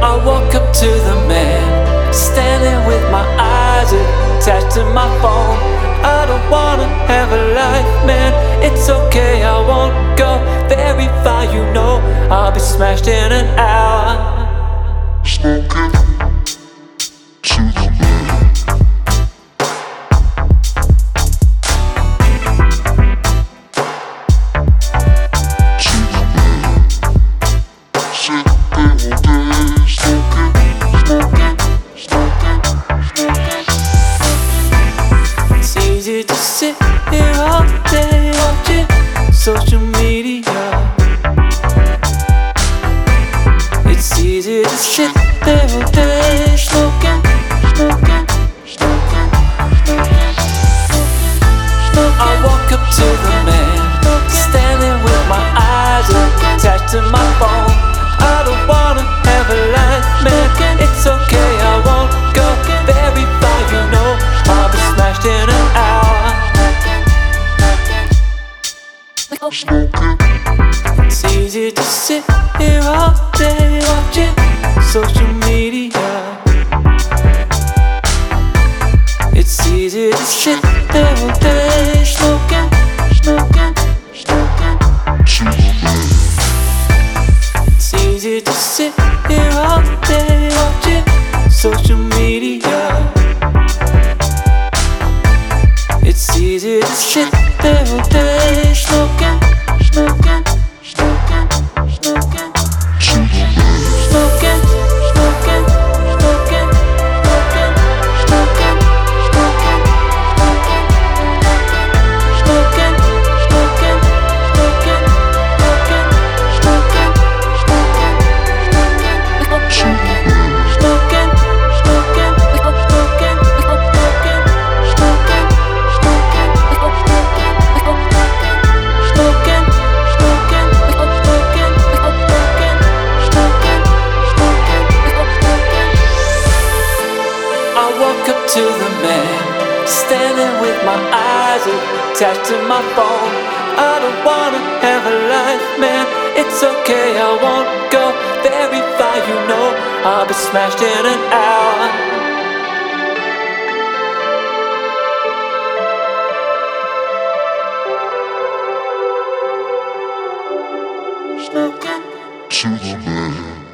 I walk up to the man, standing with my eyes attached to my phone. I don't wanna have a life, man. It's okay, I won't go very far, you know. I'll be smashed in an hour. I walk up to the man, standing with my eyes attached to my phone. I don't wanna have a man. It's okay, I won't go very far, you know. I'll be smashed in an hour. Oh, Smoking It's easy to sit here all day watching social media. It's easy to sit there all day smoking. It's easy to sit here all day watching social media. It's easy to sit there all day smoking, to the man standing with my eyes attached to my phone. I don't wanna have a life, man. It's okay, I won't go very far. You know I'll be smashed in an hour. to the man.